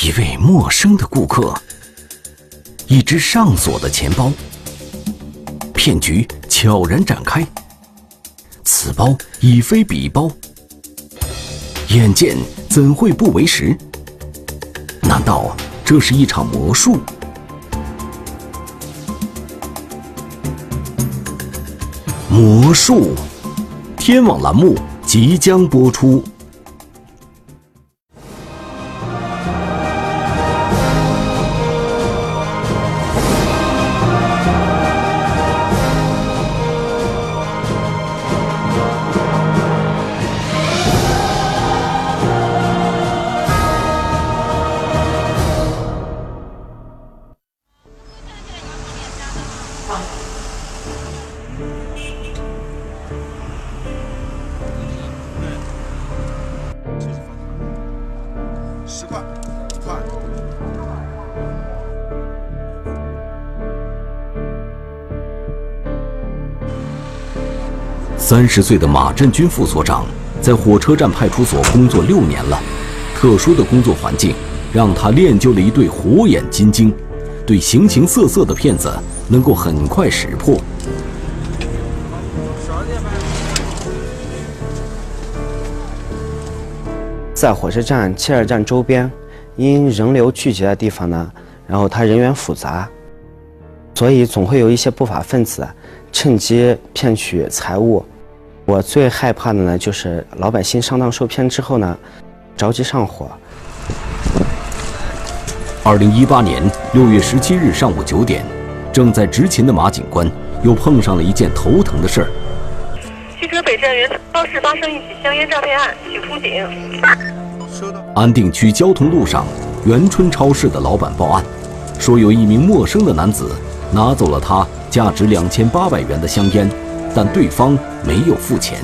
一位陌生的顾客，一只上锁的钱包，骗局悄然展开。此包已非彼包，眼见怎会不为实？难道这是一场魔术？魔术，天网栏目即将播出。三十岁的马振军副所长，在火车站派出所工作六年了。特殊的工作环境，让他练就了一对火眼金睛，对形形色色的骗子能够很快识破。在火车站、汽车站周边，因人流聚集的地方呢，然后它人员复杂，所以总会有一些不法分子趁机骗取财物。我最害怕的呢，就是老百姓上当受骗之后呢，着急上火。二零一八年六月十七日上午九点，正在执勤的马警官又碰上了一件头疼的事儿。汽车北站原超市发生一起香烟诈骗案，请出警。安定区交通路上，元春超市的老板报案，说有一名陌生的男子拿走了他价值两千八百元的香烟，但对方没有付钱。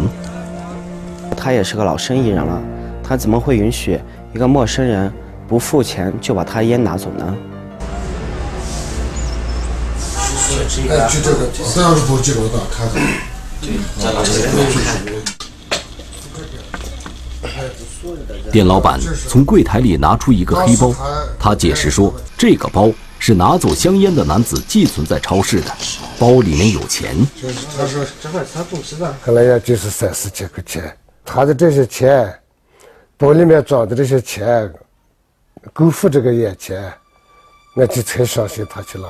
他也是个老生意人了，他怎么会允许一个陌生人不付钱就把他烟拿走呢？哎，就这个，这样是不记录的，看着。店老板从柜台里拿出一个黑包，他解释说，这个包是拿走香烟的男子寄存在超市的，包里面有钱。他说后来也就是三四千块钱，他的这些钱，包里面装的这些钱，够付这个烟钱，我就才相信他去拿。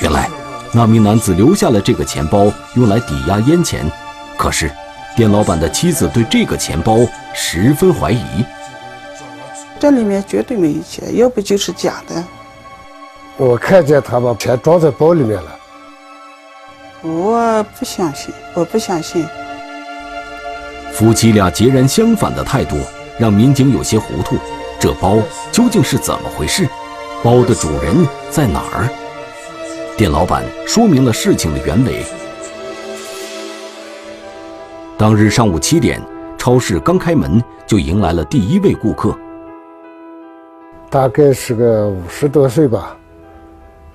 原来，那名男子留下了这个钱包用来抵押烟钱，可是，店老板的妻子对这个钱包十分怀疑。这里面绝对没有钱，要不就是假的。我看见他把钱装在包里面了。我不相信，我不相信。夫妻俩截然相反的态度，让民警有些糊涂。这包究竟是怎么回事？包的主人在哪儿？店老板说明了事情的原委。当日上午七点，超市刚开门，就迎来了第一位顾客。大概是个五十多岁吧，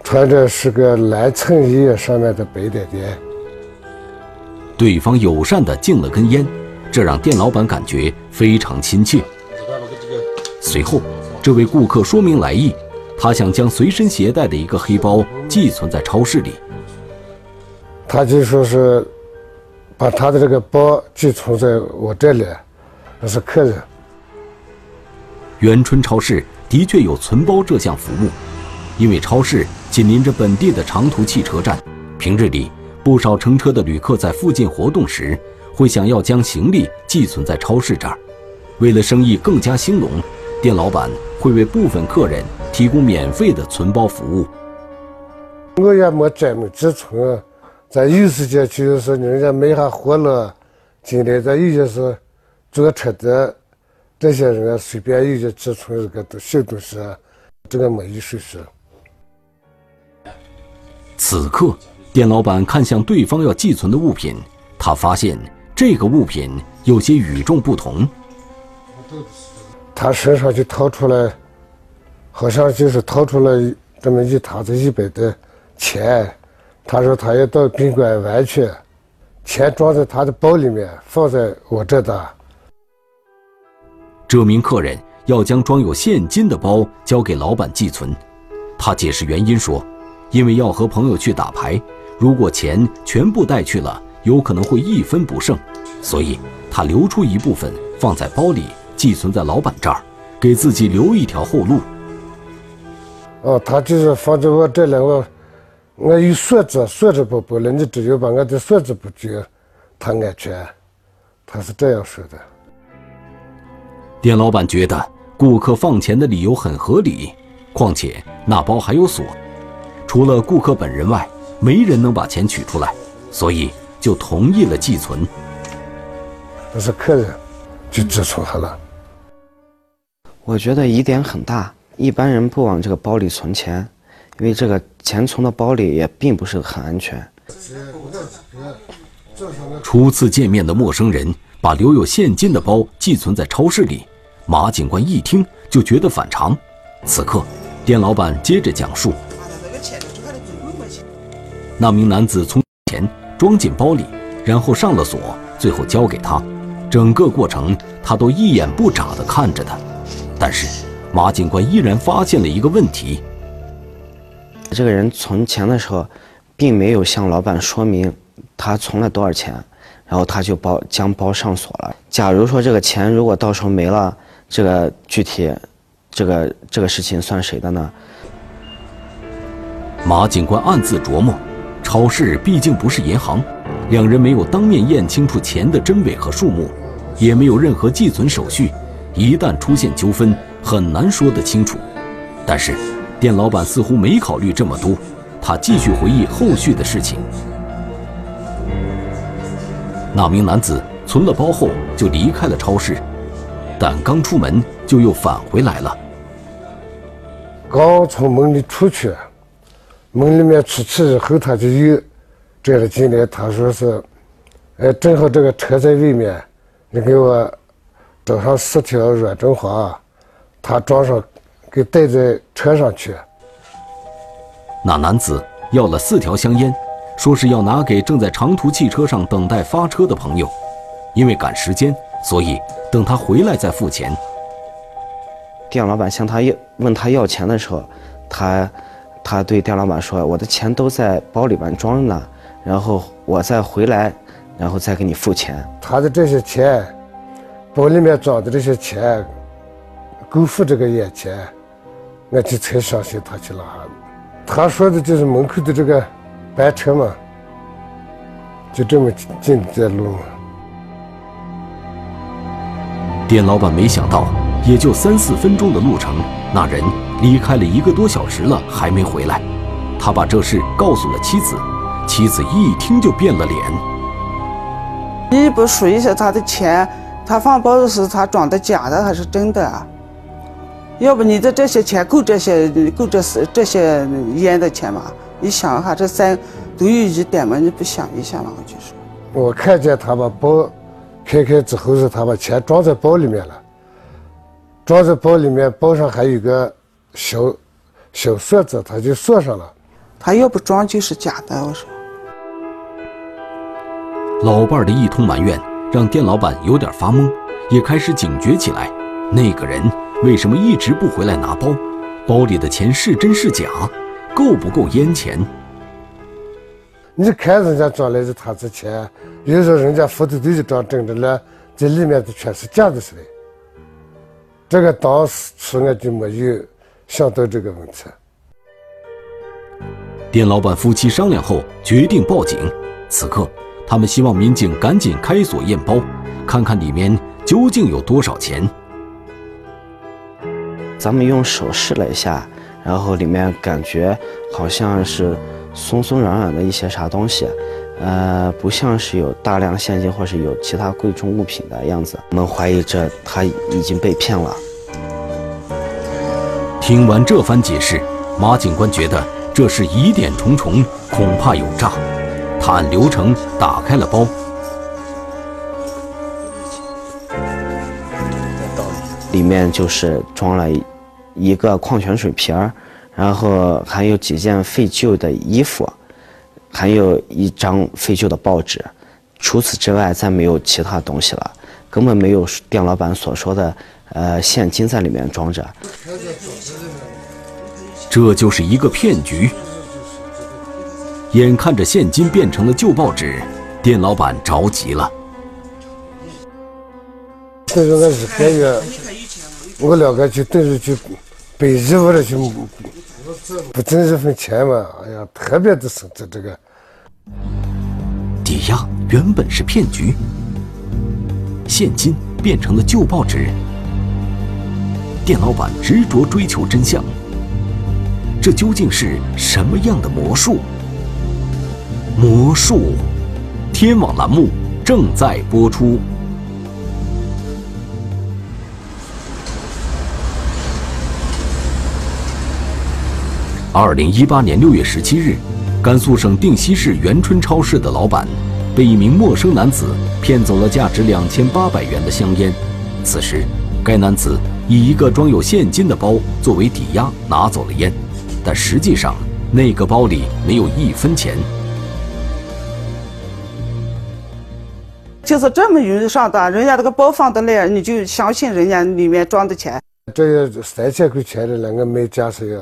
穿着是个蓝衬衣，上面的白点点。对方友善的敬了根烟，这让店老板感觉非常亲切。随后，这位顾客说明来意，他想将随身携带的一个黑包寄存在超市里。他就说是把他的这个包寄存在我这里，那是客人。元春超市的确有存包这项服务，因为超市紧邻着本地的长途汽车站，平日里不少乘车的旅客在附近活动时，会想要将行李寄存在超市这儿。为了生意更加兴隆，店老板会为部分客人提供免费的存包服务。我也没专门寄存，咱有时间去是人家买下货了，进来咱有些是坐车的。这些人随便一些寄存这个小东西，这个没有手续。此刻，店老板看向对方要寄存的物品，他发现这个物品有些与众不同。他身上就掏出来，好像就是掏出来这么一沓子一百的钱。他说他要到宾馆玩去，钱装在他的包里面，放在我这的。这名客人要将装有现金的包交给老板寄存。他解释原因说，因为要和朋友去打牌，如果钱全部带去了，有可能会一分不剩，所以他留出一部分放在包里，寄存在老板这儿，给自己留一条后路。哦，他就是放在我这里，我我有锁子，锁着包包了，你只有把我的锁子不交，他安全。他是这样说的。店老板觉得顾客放钱的理由很合理，况且那包还有锁，除了顾客本人外，没人能把钱取出来，所以就同意了寄存。那是客人，就指出他了。我觉得疑点很大，一般人不往这个包里存钱，因为这个钱存到包里也并不是很安全。初次见面的陌生人把留有现金的包寄存在超市里，马警官一听就觉得反常。此刻，店老板接着讲述：那名男子从钱装进包里，然后上了锁，最后交给他。整个过程他都一眼不眨地看着他。但是，马警官依然发现了一个问题：这个人存钱的时候，并没有向老板说明。他存了多少钱，然后他就包将包上锁了。假如说这个钱如果到时候没了，这个具体，这个这个事情算谁的呢？马警官暗自琢磨，超市毕竟不是银行，两人没有当面验清楚钱的真伪和数目，也没有任何寄存手续，一旦出现纠纷，很难说得清楚。但是，店老板似乎没考虑这么多，他继续回忆后续的事情。那名男子存了包后就离开了超市，但刚出门就又返回来了。刚从门里出去，门里面出去以后他就又转了进来。他说是：“哎，正好这个车在外面，你给我找上四条软中华，他装上，给带在车上去。”那男子要了四条香烟。说是要拿给正在长途汽车上等待发车的朋友，因为赶时间，所以等他回来再付钱。店老板向他要问他要钱的时候，他他对店老板说：“我的钱都在包里边装着呢，然后我再回来，然后再给你付钱。”他的这些钱，包里面装的这些钱，够付这个烟钱，我就才相信他去拿。他说的就是门口的这个。班车嘛，就这么近在路嘛。店老板没想到，也就三四分钟的路程，那人离开了一个多小时了还没回来。他把这事告诉了妻子，妻子一听就变了脸。你不数一下他的钱，他放包的是他装的假的还是真的啊？要不你的这些钱够这些够这是这些烟的钱吗？你想一下，这三都有一点嘛？你不想一下吗？我就说，我看见他把包开开之后，是他把钱装在包里面了，装在包里面，包上还有个小小锁子，他就锁上了。他要不装就是假的，我说。老伴儿的一通埋怨，让店老板有点发懵，也开始警觉起来。那个人为什么一直不回来拿包？包里的钱是真是假？够不够烟钱？你看人家装来的他这钱，有时候人家副队都是装真的了，这里面的全是假的似的。这个当时我就没有想到这个问题。店老板夫妻商量后决定报警。此刻，他们希望民警赶紧开锁验包，看看里面究竟有多少钱。咱们用手试了一下。然后里面感觉好像是松松软软的一些啥东西，呃，不像是有大量现金或是有其他贵重物品的样子。我们怀疑这他已经被骗了。听完这番解释，马警官觉得这是疑点重重，恐怕有诈。他按流程打开了包，里面就是装了。一个矿泉水瓶儿，然后还有几件废旧的衣服，还有一张废旧的报纸。除此之外，再没有其他东西了，根本没有店老板所说的呃现金在里面装着。这就是一个骗局。眼看着现金变成了旧报纸，店老板着急了。等于我一个月，我两个就等于就背衣服了，就不挣一分钱嘛。哎呀，特别的生这这个。抵押原本是骗局，现金变成了旧报纸。店老板执着追求真相，这究竟是什么样的魔术？魔术，天网栏目正在播出。二零一八年六月十七日，甘肃省定西市元春超市的老板被一名陌生男子骗走了价值两千八百元的香烟。此时，该男子以一个装有现金的包作为抵押拿走了烟，但实际上那个包里没有一分钱。就是这么容易上当，人家这个包放的来，你就相信人家里面装的钱。这也三千块钱的那个没假设呀。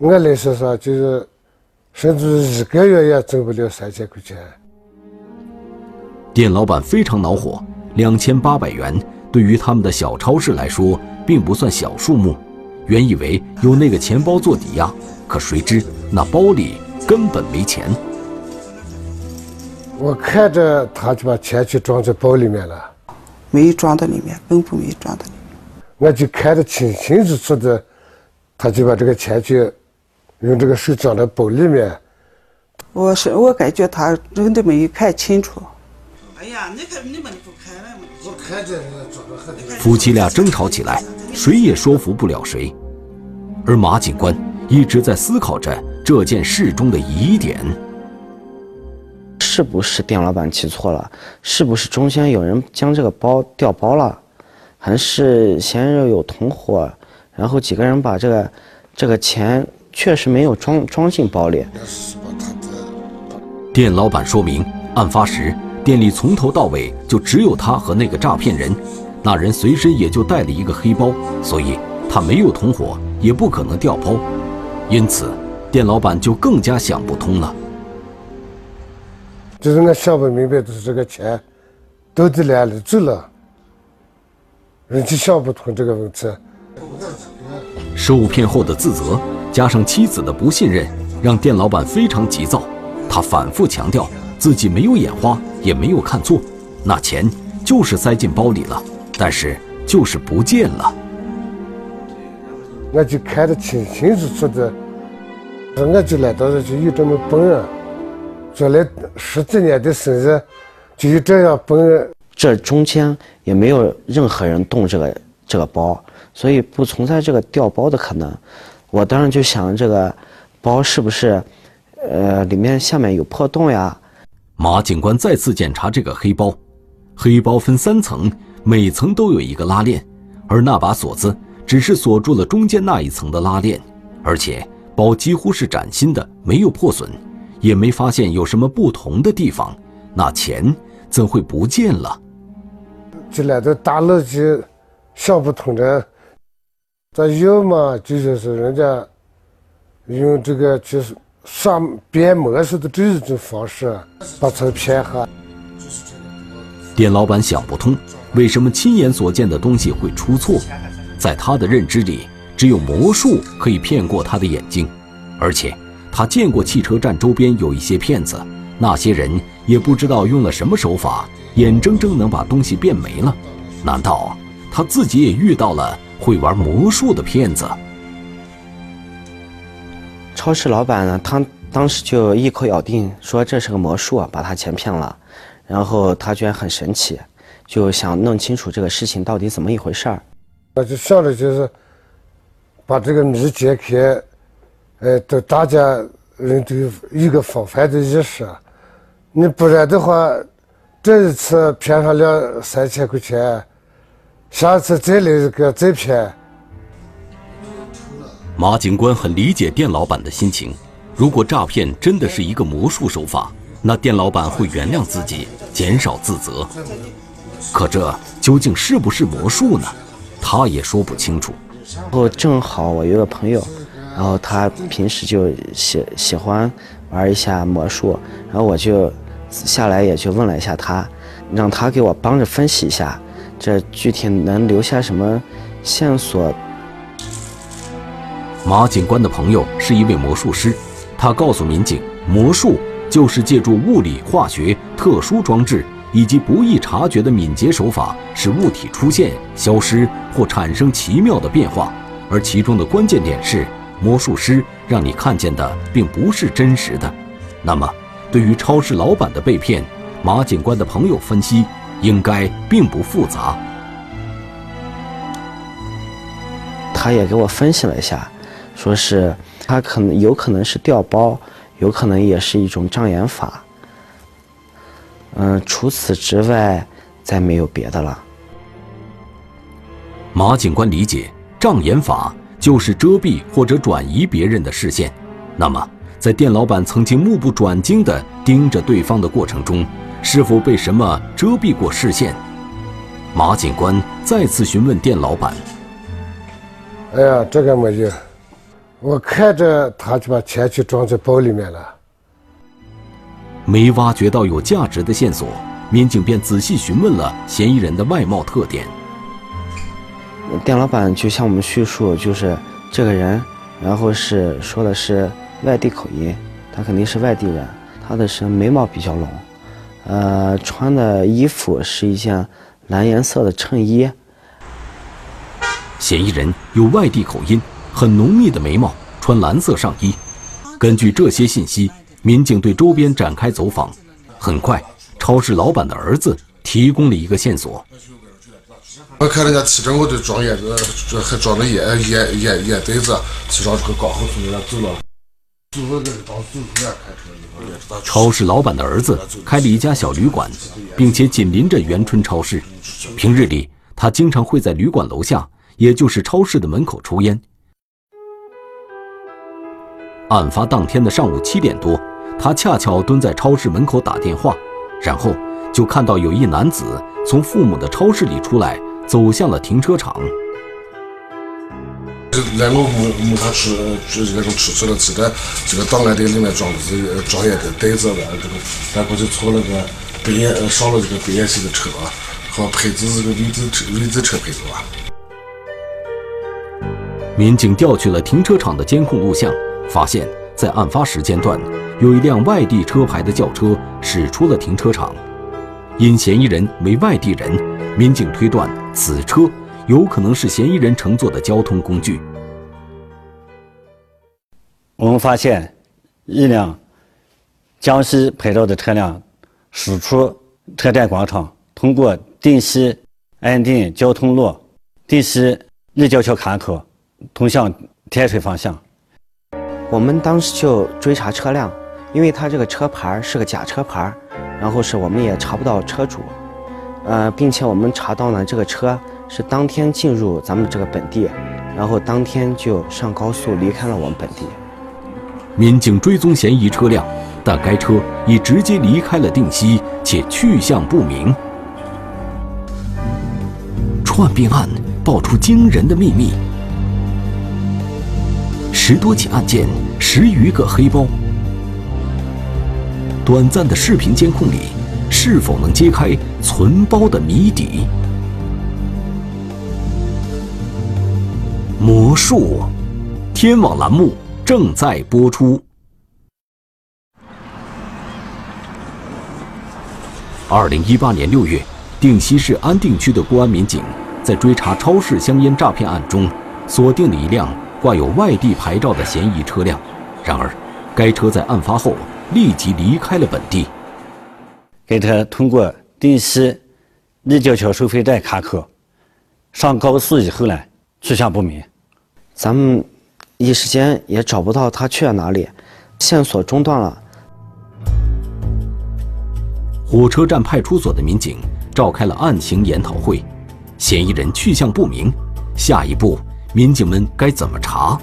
俺来说说，就是甚至一个月也挣不了三千块钱。店老板非常恼火，两千八百元对于他们的小超市来说并不算小数目。原以为有那个钱包做抵押，可谁知那包里根本没钱。我看着他就把钱去装在包里面了，没装到里面，根本没装到里面。我就看得清清楚楚的，他就把这个钱去。用这个手装在包里面，我是我感觉他真的没有看清楚。哎呀，你看你们不看了吗？我看着装的很。夫妻俩争吵起来，谁也说服不了谁，而马警官一直在思考着这件事中的疑点：是不是店老板记错了？是不是中间有人将这个包调包了？还是嫌疑人有同伙，然后几个人把这个这个钱？确实没有装装进包里。店老板说明，案发时店里从头到尾就只有他和那个诈骗人，那人随身也就带了一个黑包，所以他没有同伙，也不可能调包。因此，店老板就更加想不通了。就是我想不明白，就是这个钱到底哪里走了？人就想不通这个问题。受骗后的自责。加上妻子的不信任，让店老板非常急躁。他反复强调自己没有眼花，也没有看错，那钱就是塞进包里了，但是就是不见了。我就看得清清楚楚的，我就来到这就有这么笨啊！做了十几年的生意，就有这样笨。这中间也没有任何人动这个这个包，所以不存在这个掉包的可能。我当时就想，这个包是不是，呃，里面下面有破洞呀？马警官再次检查这个黑包，黑包分三层，每层都有一个拉链，而那把锁子只是锁住了中间那一层的拉链，而且包几乎是崭新的，没有破损，也没发现有什么不同的地方，那钱怎会不见了？这来到大脑筋想不通的。这要么就说是人家用这个就是耍变魔术的这一种方式把他骗下。店老板想不通，为什么亲眼所见的东西会出错？在他的认知里，只有魔术可以骗过他的眼睛，而且他见过汽车站周边有一些骗子，那些人也不知道用了什么手法，眼睁睁能把东西变没了。难道他自己也遇到了？会玩魔术的骗子。超市老板呢？他当时就一口咬定说这是个魔术，把他钱骗了。然后他居然很神奇，就想弄清楚这个事情到底怎么一回事儿。那就想着就是把这个谜解开，呃，都大家人都有一个防范的意识。你不然的话，这一次骗上两三千块钱。下次再来一个再骗。马警官很理解店老板的心情。如果诈骗真的是一个魔术手法，那店老板会原谅自己，减少自责。可这究竟是不是魔术呢？他也说不清楚。然后正好我有个朋友，然后他平时就喜喜欢玩一下魔术，然后我就下来也就问了一下他，让他给我帮着分析一下，这具体能留下什么线索。马警官的朋友是一位魔术师，他告诉民警，魔术就是借助物理、化学特殊装置以及不易察觉的敏捷手法，使物体出现、消失或产生奇妙的变化。而其中的关键点是，魔术师让你看见的并不是真实的。那么，对于超市老板的被骗，马警官的朋友分析，应该并不复杂。他也给我分析了一下。说是他可能有可能是调包，有可能也是一种障眼法。嗯，除此之外再没有别的了。马警官理解，障眼法就是遮蔽或者转移别人的视线。那么，在店老板曾经目不转睛地盯着对方的过程中，是否被什么遮蔽过视线？马警官再次询问店老板：“哎呀，这个没有。”我看着他就把钱去装在包里面了，没挖掘到有价值的线索，民警便仔细询问了嫌疑人的外貌特点。店老板就向我们叙述，就是这个人，然后是说的是外地口音，他肯定是外地人，他的是眉毛比较浓，呃，穿的衣服是一件蓝颜色的衬衣。嫌疑人有外地口音。很浓密的眉毛，穿蓝色上衣。根据这些信息，民警对周边展开走访。很快，超市老板的儿子提供了一个线索。我看人家提着我的装烟的，这还装着烟烟烟烟袋子，提上这个刚好从那走了。超市老板的儿子开了一家小旅馆，并且紧邻着元春超市。平日里，他经常会在旅馆楼下，也就是超市的门口抽烟。案发当天的上午七点多，他恰巧蹲在超市门口打电话，然后就看到有一男子从父母的超市里出来，走向了停车场。来我母母他吃这这种吃出了这个这个档案袋里面装的是装烟的袋子了，这个然后就错了个白烟上了这个白颜色的车，和配置是个 V 字车 V 字车配置吧。民警调取了停车场的监控录像。发现，在案发时间段，有一辆外地车牌的轿车驶出了停车场。因嫌疑人为外地人，民警推断此车有可能是嫌疑人乘坐的交通工具。我们发现，一辆江西牌照的车辆驶出车站广场，通过定西安定交通路、定西立交桥卡口，通向天水方向。我们当时就追查车辆，因为他这个车牌是个假车牌，然后是我们也查不到车主，呃，并且我们查到呢，这个车是当天进入咱们这个本地，然后当天就上高速离开了我们本地。民警追踪嫌疑车辆，但该车已直接离开了定西，且去向不明。串并案爆出惊人的秘密。十多起案件，十余个黑包。短暂的视频监控里，是否能揭开存包的谜底？魔术，天网栏目正在播出。二零一八年六月，定西市安定区的公安民警在追查超市香烟诈骗案中，锁定了一辆。挂有外地牌照的嫌疑车辆，然而，该车在案发后立即离开了本地。该车通过定西立交桥收费站卡口，上高速以后呢，去向不明。咱们一时间也找不到他去了哪里，线索中断了。火车站派出所的民警召开了案情研讨会，嫌疑人去向不明，下一步。民警们该怎么查？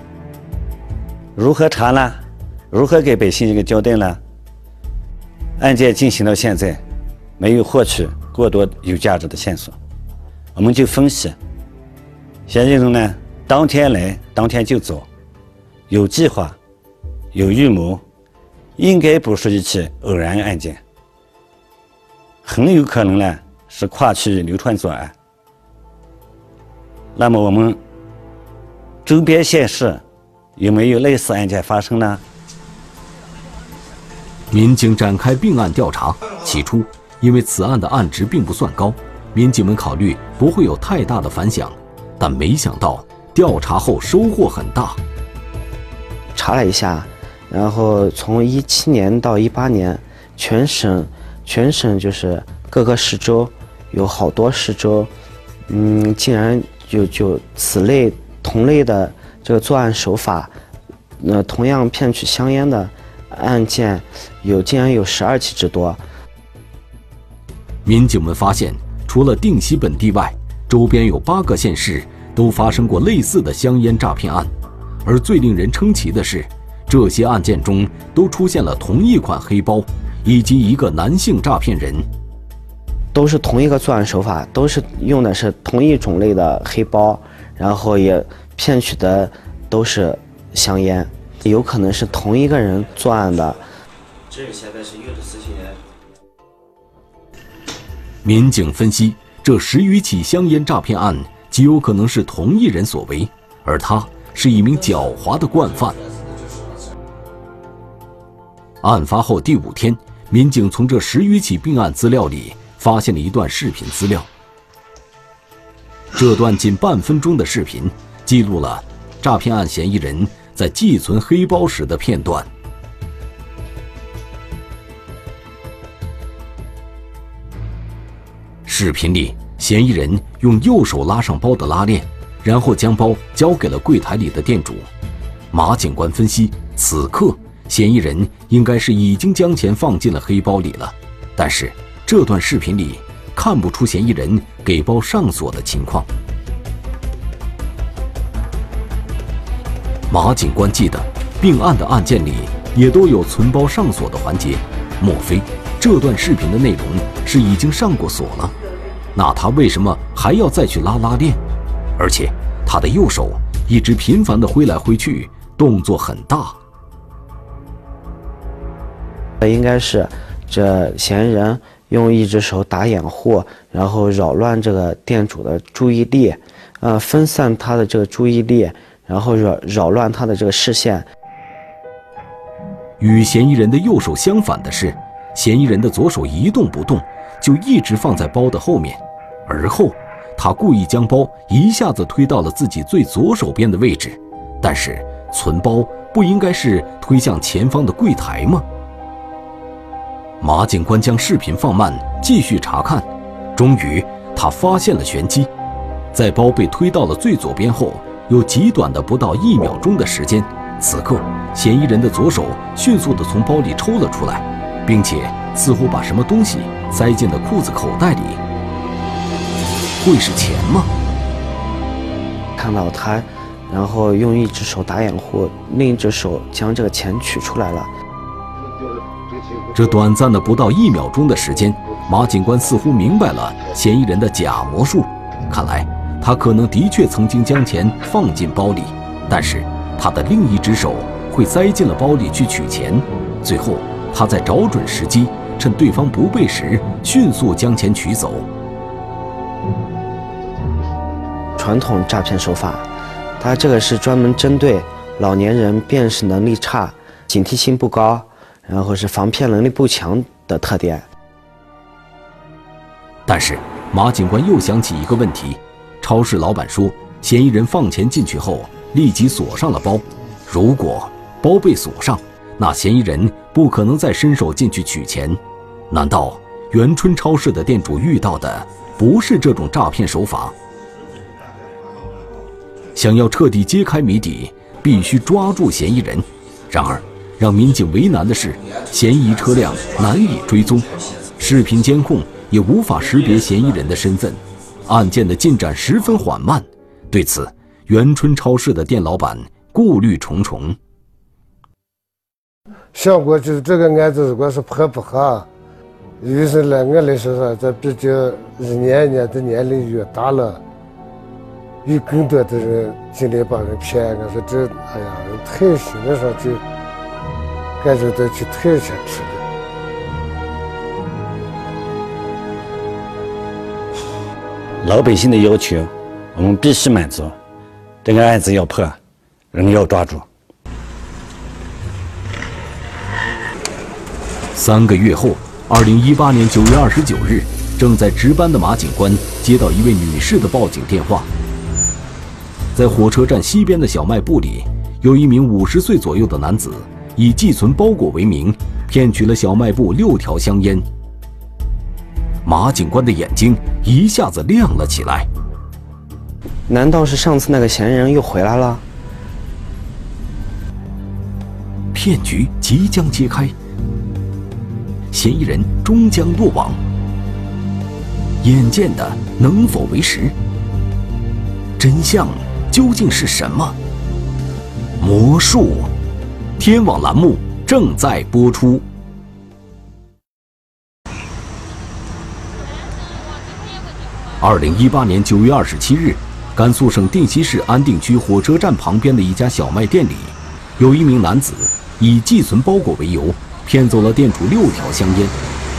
如何查呢？如何给百姓一个交代呢？案件进行到现在，没有获取过多有价值的线索，我们就分析嫌疑人呢，当天来当天就走，有计划，有预谋，应该不是一起偶然案件，很有可能呢是跨区流窜作案。那么我们周边县市有没有类似案件发生呢？民警展开并案调查，起初因为此案的案值并不算高，民警们考虑不会有太大的反响，但没想到调查后收获很大。查了一下，然后从一七年到一八年，全省全省就是各个市州有好多市州，嗯，竟然就就此类同类的这个作案手法，那同样骗取香烟的案件，有竟然有十二起之多。民警们发现，除了定西本地外，周边有八个县市都发生过类似的香烟诈骗案，而最令人称奇的是，这些案件中都出现了同一款黑包，以及一个男性诈骗人。都是同一个作案手法，都是用的是同一种类的黑包，然后也骗取的都是香烟，有可能是同一个人作案的。这现在是有的事情呢。民警分析，这十余起香烟诈骗案极有可能是同一人所为，而他是一名狡猾的惯犯。案发后第五天，民警从这十余起并案资料里发现了一段视频资料。这段仅半分钟的视频，记录了诈骗案嫌疑人在寄存黑包时的片段。视频里，嫌疑人用右手拉上包的拉链，然后将包交给了柜台里的店主。马警官分析，此刻嫌疑人应该是已经将钱放进了黑包里了，但是这段视频里看不出嫌疑人给包上锁的情况。马警官记得，并案的案件里也都有存包上锁的环节，莫非这段视频的内容是已经上过锁了？那他为什么还要再去拉拉链？而且他的右手一直频繁地挥来挥去，动作很大。应该是这嫌疑人用一只手打掩护，然后扰乱这个店主的注意力，呃，分散他的这个注意力，然后扰扰乱他的这个视线。与嫌疑人的右手相反的是，嫌疑人的左手一动不动，就一直放在包的后面。而后，他故意将包一下子推到了自己最左手边的位置，但是存包不应该是推向前方的柜台吗？马警官将视频放慢，继续查看，终于他发现了玄机，在包被推到了最左边后，有极短的不到一秒钟的时间，此刻嫌疑人的左手迅速地从包里抽了出来，并且似乎把什么东西塞进了裤子口袋里。会是钱吗？看到他，然后用一只手打掩护，另一只手将这个钱取出来了。这短暂的不到一秒钟的时间，马警官似乎明白了嫌疑人的假魔术。看来他可能的确曾经将钱放进包里，但是他的另一只手会塞进了包里去取钱。最后，他在找准时机，趁对方不备时，迅速将钱取走。传统诈骗手法，它这个是专门针对老年人辨识能力差、警惕性不高，然后是防骗能力不强的特点。但是马警官又想起一个问题：超市老板说，嫌疑人放钱进去后立即锁上了包。如果包被锁上，那嫌疑人不可能再伸手进去取钱。难道元春超市的店主遇到的不是这种诈骗手法？想要彻底揭开谜底，必须抓住嫌疑人。然而，让民警为难的是，嫌疑车辆难以追踪，视频监控也无法识别嫌疑人的身份，案件的进展十分缓慢。对此，元春超市的店老板顾虑重重。想过就是这个案子，如果是破不好，于是呢我来说说，这毕竟一年一年的年龄越大了。有更多的人进来把人骗。了说这，哎呀，人太心了说就感觉到去太想吃了。老百姓的要求，我们必须满足。这个案子要破，人要抓住。三个月后，二零一八年九月二十九日，正在值班的马警官接到一位女士的报警电话，在火车站西边的小卖部里，有一名五十岁左右的男子，以寄存包裹为名，骗取了小卖部六条香烟。马警官的眼睛一下子亮了起来。难道是上次那个嫌疑人又回来了？骗局即将揭开，嫌疑人终将落网。眼见的能否为实？真相究竟是什么？魔术，天网栏目正在播出。二零一八年九月二十七日，甘肃省定西市安定区火车站旁边的一家小卖店里，有一名男子以寄存包裹为由，骗走了店主六条香烟。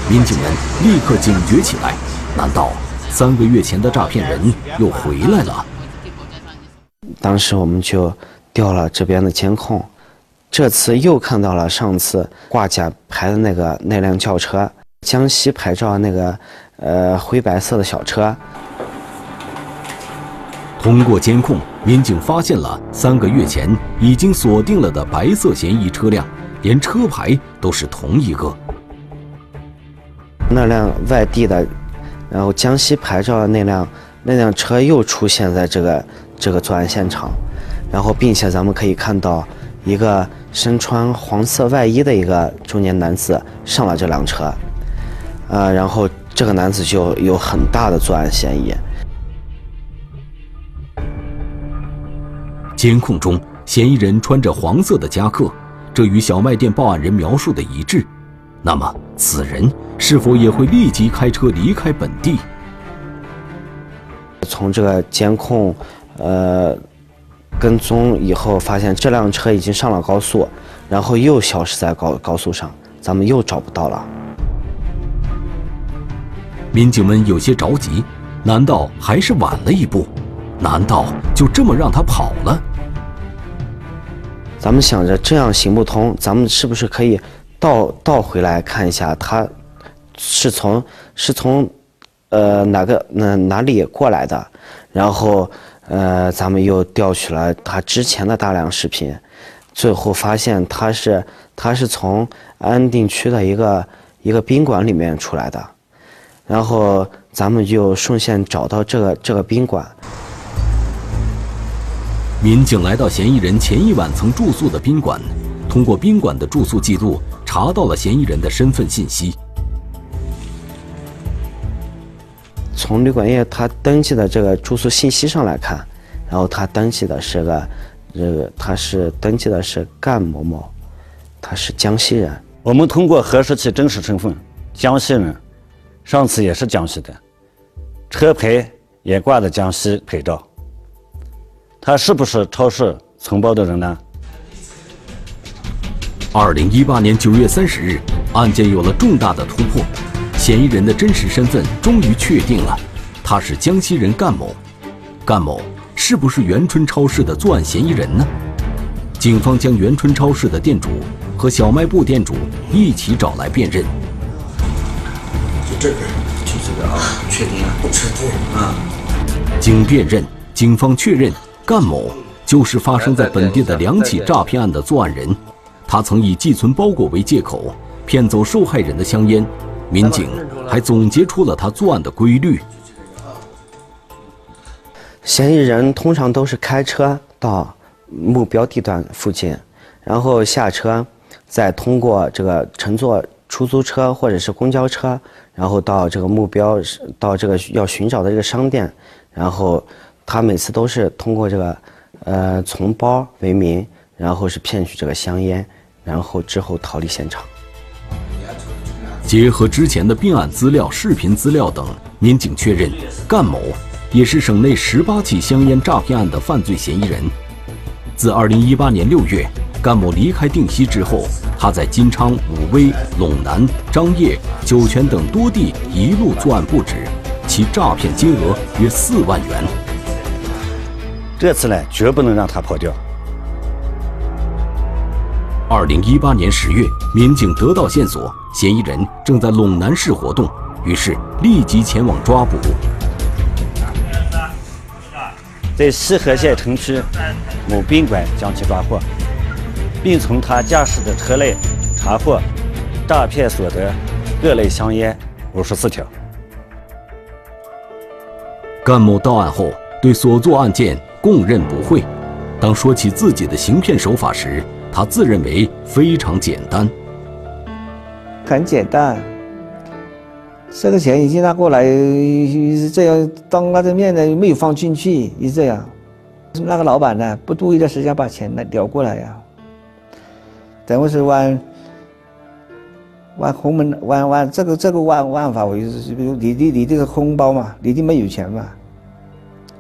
民警们立刻警觉起来，难道三个月前的诈骗人又回来了？当时我们就调了这边的监控，这次又看到了上次挂假牌的那个那辆轿车，江西牌照那个呃灰白色的小车。通过监控，民警发现了三个月前已经锁定了的白色嫌疑车辆，连车牌都是同一个。那辆外地的，然后江西牌照的那辆那辆车又出现在这个这个作案现场，然后并且咱们可以看到一个身穿黄色外衣的一个中年男子上了这辆车，啊，然后这个男子就有很大的作案嫌疑。监控中，嫌疑人穿着黄色的夹克，这与小卖店报案人描述的一致。那么，此人是否也会立即开车离开本地？从这个监控，呃，跟踪以后，发现这辆车已经上了高速，然后又消失在高高速上，咱们又找不到了。民警们有些着急，难道还是晚了一步？难道就这么让他跑了？咱们想着这样行不通，咱们是不是可以倒倒回来看一下，他是从是从呃哪个哪哪里过来的？然后呃，咱们又调取了他之前的大量视频，最后发现他是他是从安定区的一个一个宾馆里面出来的，然后咱们就顺线找到这个这个宾馆。民警来到嫌疑人前一晚曾住宿的宾馆，通过宾馆的住宿记录查到了嫌疑人的身份信息。从旅馆业他登记的这个住宿信息上来看，然后他登记的是个，这个他是登记的是干某某，他是江西人。我们通过核实其真实身份，江西人，上次也是江西的，车牌也挂的江西牌照。他是不是超市承包的人呢？二零一八年九月三十日，案件有了重大的突破，嫌疑人的真实身份终于确定了，他是江西人干某。干某是不是元春超市的作案嫌疑人呢？警方将元春超市的店主和小卖部店主一起找来辨认。就这个，就这个啊，确定啊，确定啊。经辨认，警方确认。干某就是发生在本地的两起诈骗案的作案人，他曾以寄存包裹为借口骗走受害人的香烟。民警还总结出了他作案的规律：嫌疑人通常都是开车到目标地段附近，然后下车，再通过这个乘坐出租车或者是公交车，然后到这个目标到这个要寻找的这个商店，然后。他每次都是通过这个，呃，从包为名，然后是骗取这个香烟，然后之后逃离现场。结合之前的并案资料、视频资料等，民警确认，干某也是省内十八起香烟诈骗案的犯罪嫌疑人。自二零一八年六月，甘某离开定西之后，他在金昌、武威、陇南、张掖、酒泉等多地一路作案不止，其诈骗金额约四万元。这次呢，绝不能让他跑掉。二零一八年十月，民警得到线索，嫌疑人正在陇南市活动，于是立即前往抓捕。在西河县城区某宾馆将其抓获，并从他驾驶的车内查获诈骗所得各类香烟五十四条。甘某到案后对所作案件供认不讳，当说起自己的行骗手法时，他自认为非常简单。很简单，这个钱已经拿过来，这样当那个面呢没有放进去，是这样。那个老板呢不多余的时间把钱呢调过来呀，等于是玩玩红门玩玩这个这个玩玩法，我就是比如你的你这个红包嘛，你的没有钱嘛，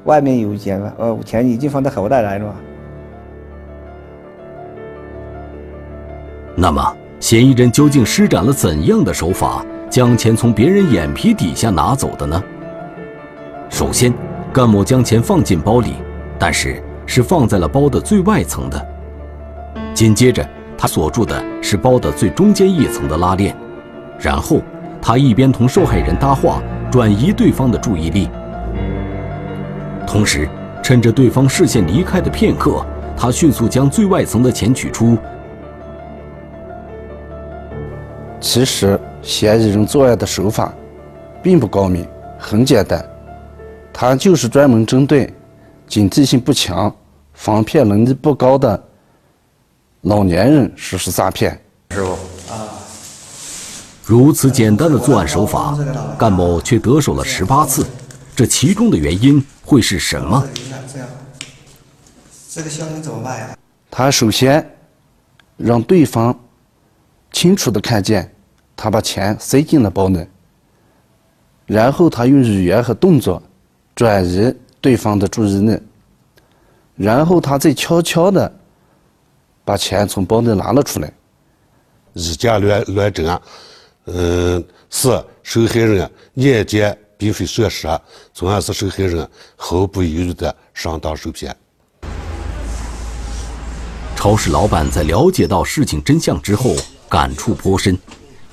外面有钱嘛，哦钱已经放到口袋来了嘛。那么，嫌疑人究竟施展了怎样的手法，将钱从别人眼皮底下拿走的呢？首先，干某将钱放进包里，但是是放在了包的最外层的。紧接着，他锁住的是包的最中间一层的拉链，然后他一边同受害人搭话，转移对方的注意力，同时趁着对方视线离开的片刻，他迅速将最外层的钱取出。其实，嫌疑人作案的手法并不高明，很简单，他就是专门针对警惕性不强、防骗能力不高的老年人实施诈骗。师傅啊，如此简单的作案手法，甘某却得手了十八次，这其中的原因会是什么？这个香烟怎么办呀？他首先让对方清楚的看见。他把钱塞进了包内，然后他用语言和动作转移对方的注意力，然后他再悄悄的把钱从包内拿了出来。以假乱乱真，嗯，是受害人眼见并非设实，从而使受害人毫不犹豫的上当受骗。超市老板在了解到事情真相之后，感触颇深。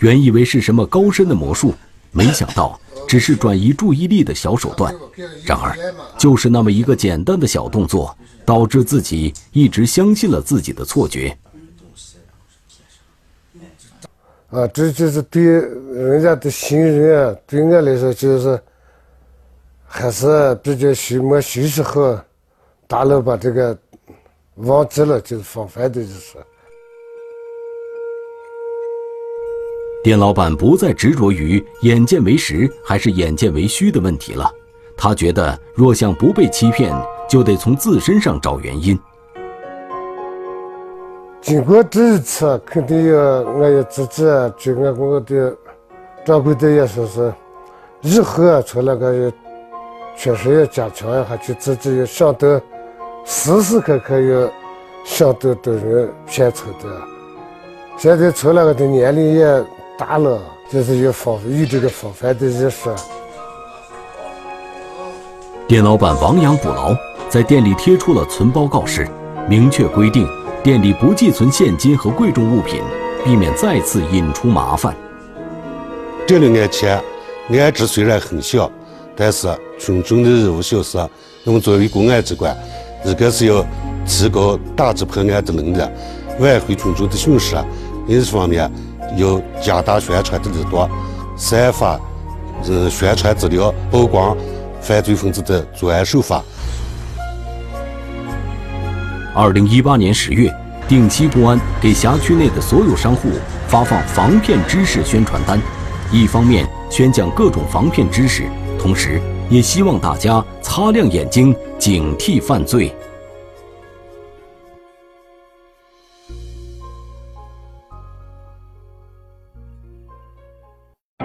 原以为是什么高深的魔术，没想到只是转移注意力的小手段。然而，就是那么一个简单的小动作，导致自己一直相信了自己的错觉。啊，这就是对人家的信任啊，对我来说就是还是比较休没休息好，大脑把这个忘记了，就是防范的就是。店老板不再执着于眼见为实还是眼见为虚的问题了，他觉得若想不被欺骗，就得从自身上找原因。经过这一次，肯定要我要自己就我我的掌柜的也说是，以后啊，从那个确实要加强一下，就自己要想到时时刻刻要想到都是骗错的。现在从那个的年龄也。大了，就是有防有这个防范的意识。店老板亡羊补牢，在店里贴出了存包告示，明确规定店里不寄存现金和贵重物品，避免再次引出麻烦。这里案钱案值虽然很小，但是群众的义务小事，那么作为公安机关，一个是要提高打击破案的能力，挽回群众的损失；另一方面。要加大宣传的力度，散发呃宣传资料，曝光犯罪分子的作案手法。二零一八年十月，定西公安给辖区内的所有商户发放防骗知识宣传单，一方面宣讲各种防骗知识，同时也希望大家擦亮眼睛，警惕犯罪。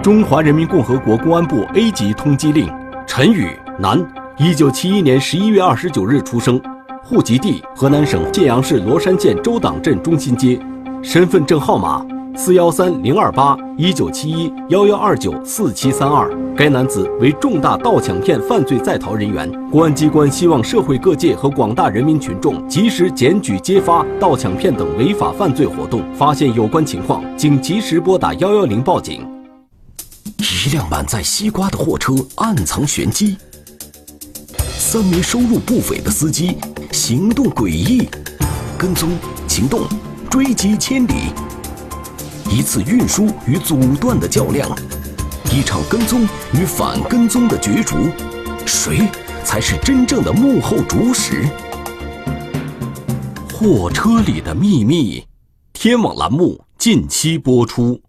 中华人民共和国公安部 A 级通缉令：陈宇，男，一九七一年十一月二十九日出生，户籍地河南省信阳市罗山县周党镇中心街，身份证号码四幺三零二八一九七一幺幺二九四七三二。该男子为重大盗抢骗犯罪在逃人员，公安机关希望社会各界和广大人民群众及时检举揭发盗抢骗等违法犯罪活动，发现有关情况，请及时拨打幺幺零报警。一辆满载西瓜的货车暗藏玄机，三名收入不菲的司机行动诡异，跟踪、行动、追击千里，一次运输与阻断的较量。一场跟踪与反跟踪的角逐，谁才是真正的幕后主使？货车里的秘密，天网栏目近期播出。